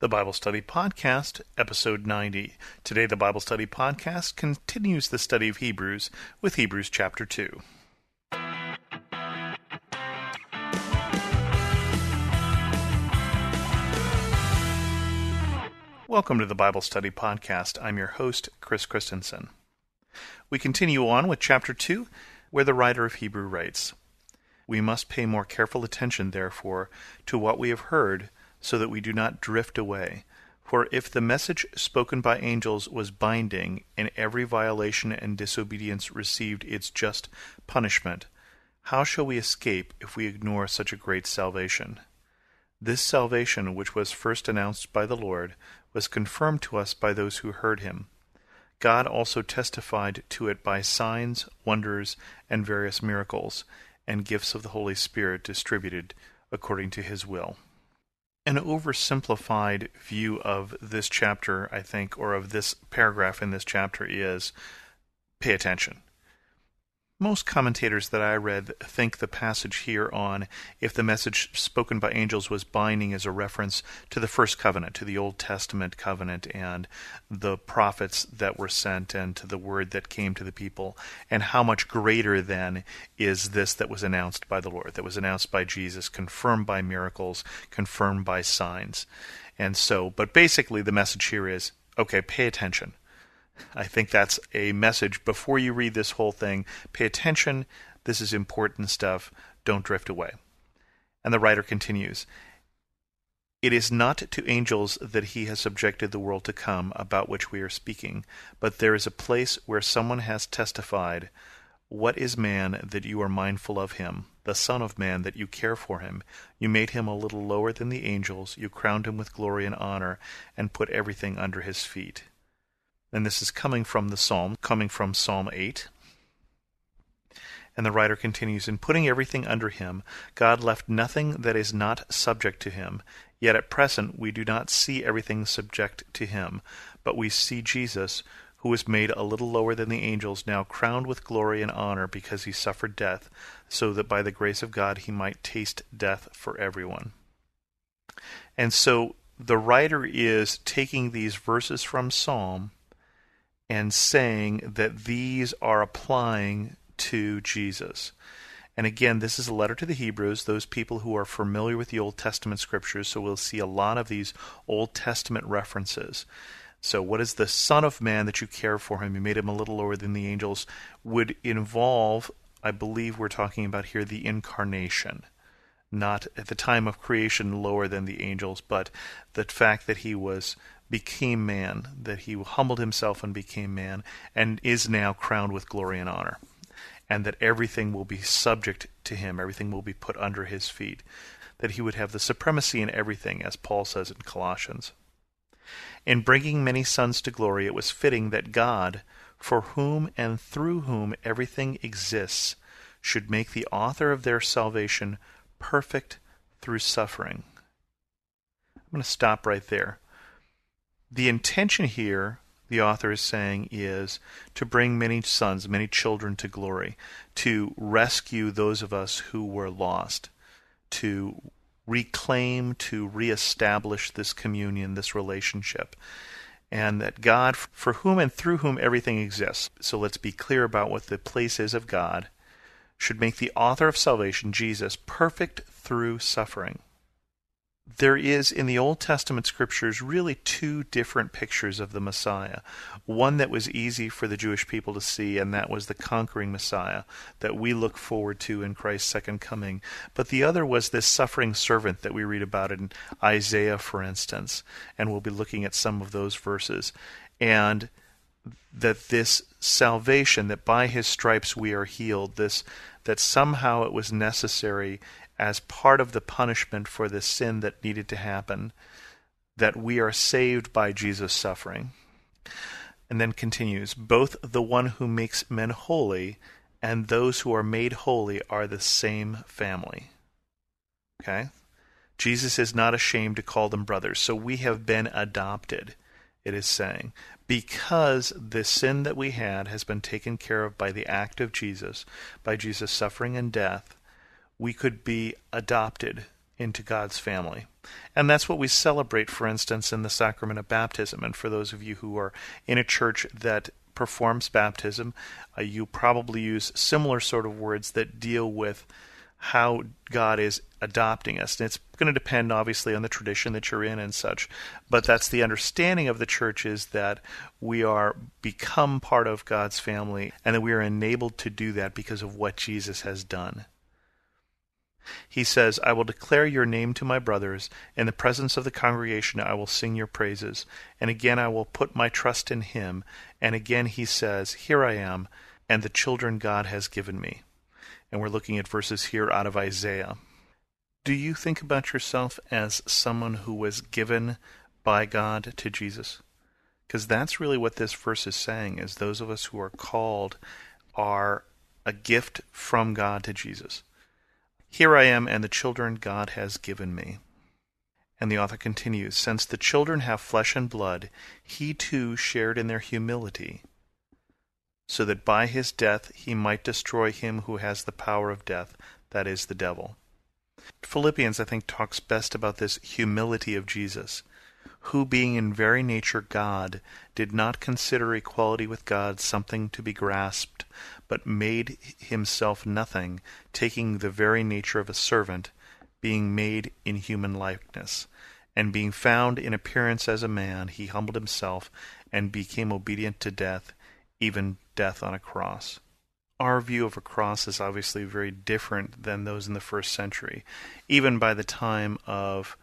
The Bible Study Podcast, Episode 90. Today, the Bible Study Podcast continues the study of Hebrews with Hebrews chapter 2. Welcome to the Bible Study Podcast. I'm your host, Chris Christensen. We continue on with chapter 2, where the writer of Hebrew writes We must pay more careful attention, therefore, to what we have heard so that we do not drift away. For if the message spoken by angels was binding, and every violation and disobedience received its just punishment, how shall we escape if we ignore such a great salvation? This salvation, which was first announced by the Lord, was confirmed to us by those who heard him. God also testified to it by signs, wonders, and various miracles, and gifts of the Holy Spirit distributed according to his will an oversimplified view of this chapter, I think, or of this paragraph in this chapter is pay attention. Most commentators that I read think the passage here on if the message spoken by angels was binding is a reference to the first covenant, to the Old Testament covenant, and the prophets that were sent, and to the word that came to the people. And how much greater then is this that was announced by the Lord, that was announced by Jesus, confirmed by miracles, confirmed by signs. And so, but basically the message here is okay, pay attention I think that's a message before you read this whole thing. Pay attention. This is important stuff. Don't drift away. And the writer continues It is not to angels that he has subjected the world to come, about which we are speaking, but there is a place where someone has testified, What is man that you are mindful of him? The Son of Man that you care for him. You made him a little lower than the angels, you crowned him with glory and honor, and put everything under his feet. And this is coming from the psalm, coming from Psalm 8. And the writer continues In putting everything under him, God left nothing that is not subject to him. Yet at present we do not see everything subject to him, but we see Jesus, who was made a little lower than the angels, now crowned with glory and honor because he suffered death, so that by the grace of God he might taste death for everyone. And so the writer is taking these verses from Psalm and saying that these are applying to Jesus. And again, this is a letter to the Hebrews, those people who are familiar with the Old Testament scriptures, so we'll see a lot of these Old Testament references. So, what is the Son of Man that you care for him? You made him a little lower than the angels, would involve, I believe we're talking about here, the incarnation. Not at the time of creation lower than the angels, but the fact that he was became man, that he humbled himself and became man, and is now crowned with glory and honor, and that everything will be subject to him, everything will be put under his feet, that he would have the supremacy in everything, as Paul says in Colossians. In bringing many sons to glory, it was fitting that God, for whom and through whom everything exists, should make the author of their salvation perfect through suffering. I'm going to stop right there the intention here, the author is saying, is to bring many sons, many children to glory, to rescue those of us who were lost, to reclaim, to reestablish this communion, this relationship. And that God, for whom and through whom everything exists, so let's be clear about what the place is of God, should make the author of salvation, Jesus, perfect through suffering there is in the Old Testament scriptures really two different pictures of the Messiah. One that was easy for the Jewish people to see, and that was the conquering Messiah that we look forward to in Christ's second coming. But the other was this suffering servant that we read about in Isaiah, for instance, and we'll be looking at some of those verses. And that this salvation, that by his stripes we are healed, this that somehow it was necessary as part of the punishment for the sin that needed to happen, that we are saved by Jesus' suffering. And then continues both the one who makes men holy and those who are made holy are the same family. Okay? Jesus is not ashamed to call them brothers. So we have been adopted, it is saying, because the sin that we had has been taken care of by the act of Jesus, by Jesus' suffering and death we could be adopted into God's family. And that's what we celebrate, for instance, in the sacrament of baptism. And for those of you who are in a church that performs baptism, uh, you probably use similar sort of words that deal with how God is adopting us. And it's going to depend, obviously, on the tradition that you're in and such. But that's the understanding of the church is that we are become part of God's family and that we are enabled to do that because of what Jesus has done. He says, I will declare your name to my brothers. In the presence of the congregation I will sing your praises. And again I will put my trust in him. And again he says, Here I am, and the children God has given me. And we're looking at verses here out of Isaiah. Do you think about yourself as someone who was given by God to Jesus? Because that's really what this verse is saying is those of us who are called are a gift from God to Jesus. Here I am and the children God has given me. And the author continues Since the children have flesh and blood, he too shared in their humility, so that by his death he might destroy him who has the power of death, that is, the devil. Philippians, I think, talks best about this humility of Jesus, who, being in very nature God, did not consider equality with God something to be grasped, but made himself nothing, taking the very nature of a servant, being made in human likeness. And being found in appearance as a man, he humbled himself and became obedient to death, even death on a cross. Our view of a cross is obviously very different than those in the first century. Even by the time of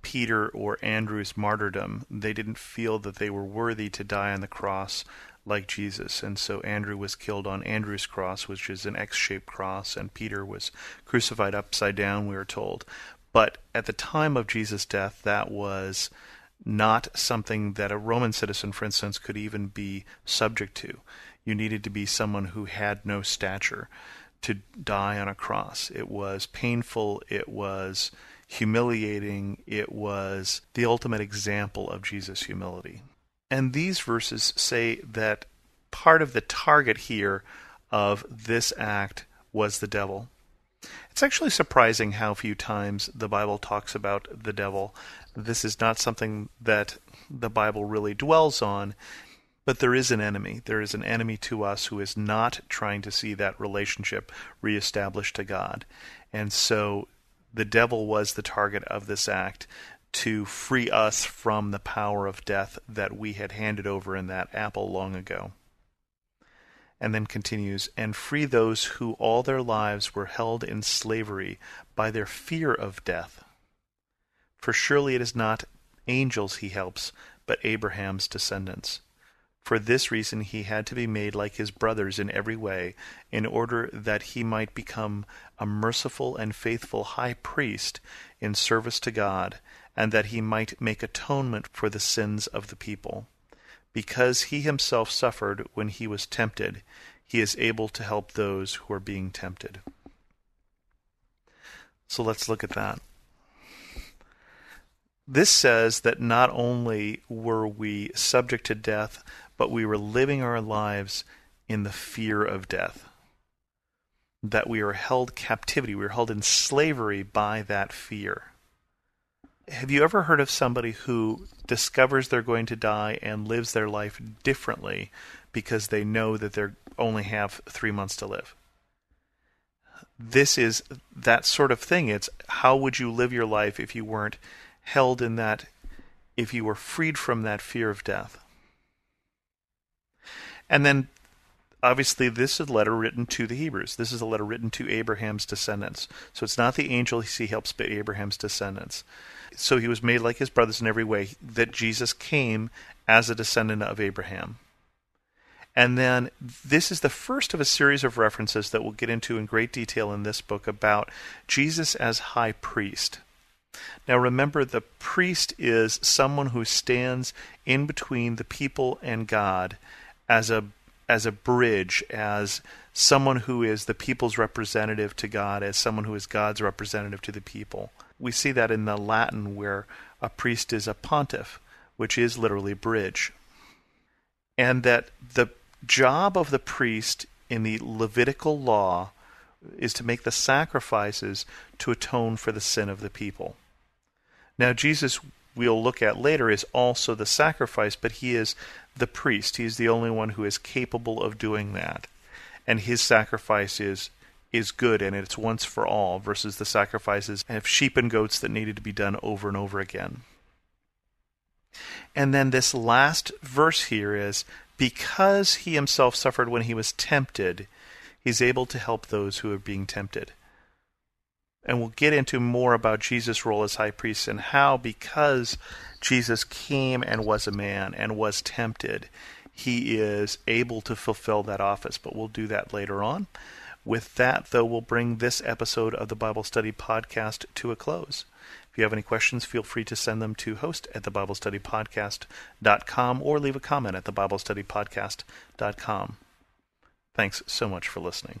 Peter or Andrew's martyrdom, they didn't feel that they were worthy to die on the cross like Jesus. And so Andrew was killed on Andrew's cross, which is an X shaped cross, and Peter was crucified upside down, we are told. But at the time of Jesus' death, that was not something that a Roman citizen, for instance, could even be subject to. You needed to be someone who had no stature to die on a cross. It was painful, it was humiliating, it was the ultimate example of Jesus' humility. And these verses say that part of the target here of this act was the devil. It's actually surprising how few times the Bible talks about the devil. This is not something that the Bible really dwells on, but there is an enemy. There is an enemy to us who is not trying to see that relationship reestablished to God. And so the devil was the target of this act to free us from the power of death that we had handed over in that apple long ago. And then continues, and free those who all their lives were held in slavery by their fear of death. For surely it is not angels he helps, but Abraham's descendants. For this reason he had to be made like his brothers in every way, in order that he might become a merciful and faithful high priest in service to God and that he might make atonement for the sins of the people. Because he himself suffered when he was tempted, he is able to help those who are being tempted. So let's look at that. This says that not only were we subject to death, but we were living our lives in the fear of death. That we were held captivity, we were held in slavery by that fear have you ever heard of somebody who discovers they're going to die and lives their life differently because they know that they only have three months to live? This is that sort of thing. It's how would you live your life if you weren't held in that, if you were freed from that fear of death? And then obviously this is a letter written to the Hebrews. This is a letter written to Abraham's descendants. So it's not the angel he helps, but Abraham's descendants. So he was made like his brothers in every way, that Jesus came as a descendant of Abraham. And then this is the first of a series of references that we'll get into in great detail in this book about Jesus as high priest. Now remember, the priest is someone who stands in between the people and God as a as a bridge, as someone who is the people's representative to God, as someone who is God's representative to the people. We see that in the Latin where a priest is a pontiff, which is literally bridge. And that the job of the priest in the Levitical law is to make the sacrifices to atone for the sin of the people. Now, Jesus, we'll look at later, is also the sacrifice, but he is the priest. He is the only one who is capable of doing that. And his sacrifice is is good and it's once for all versus the sacrifices of sheep and goats that needed to be done over and over again. And then this last verse here is because he himself suffered when he was tempted, he's able to help those who are being tempted. And we'll get into more about Jesus' role as high priest and how, because Jesus came and was a man and was tempted, he is able to fulfill that office. But we'll do that later on. With that, though, we'll bring this episode of the Bible Study Podcast to a close. If you have any questions, feel free to send them to host at thebiblestudypodcast.com or leave a comment at thebiblestudypodcast.com. Thanks so much for listening.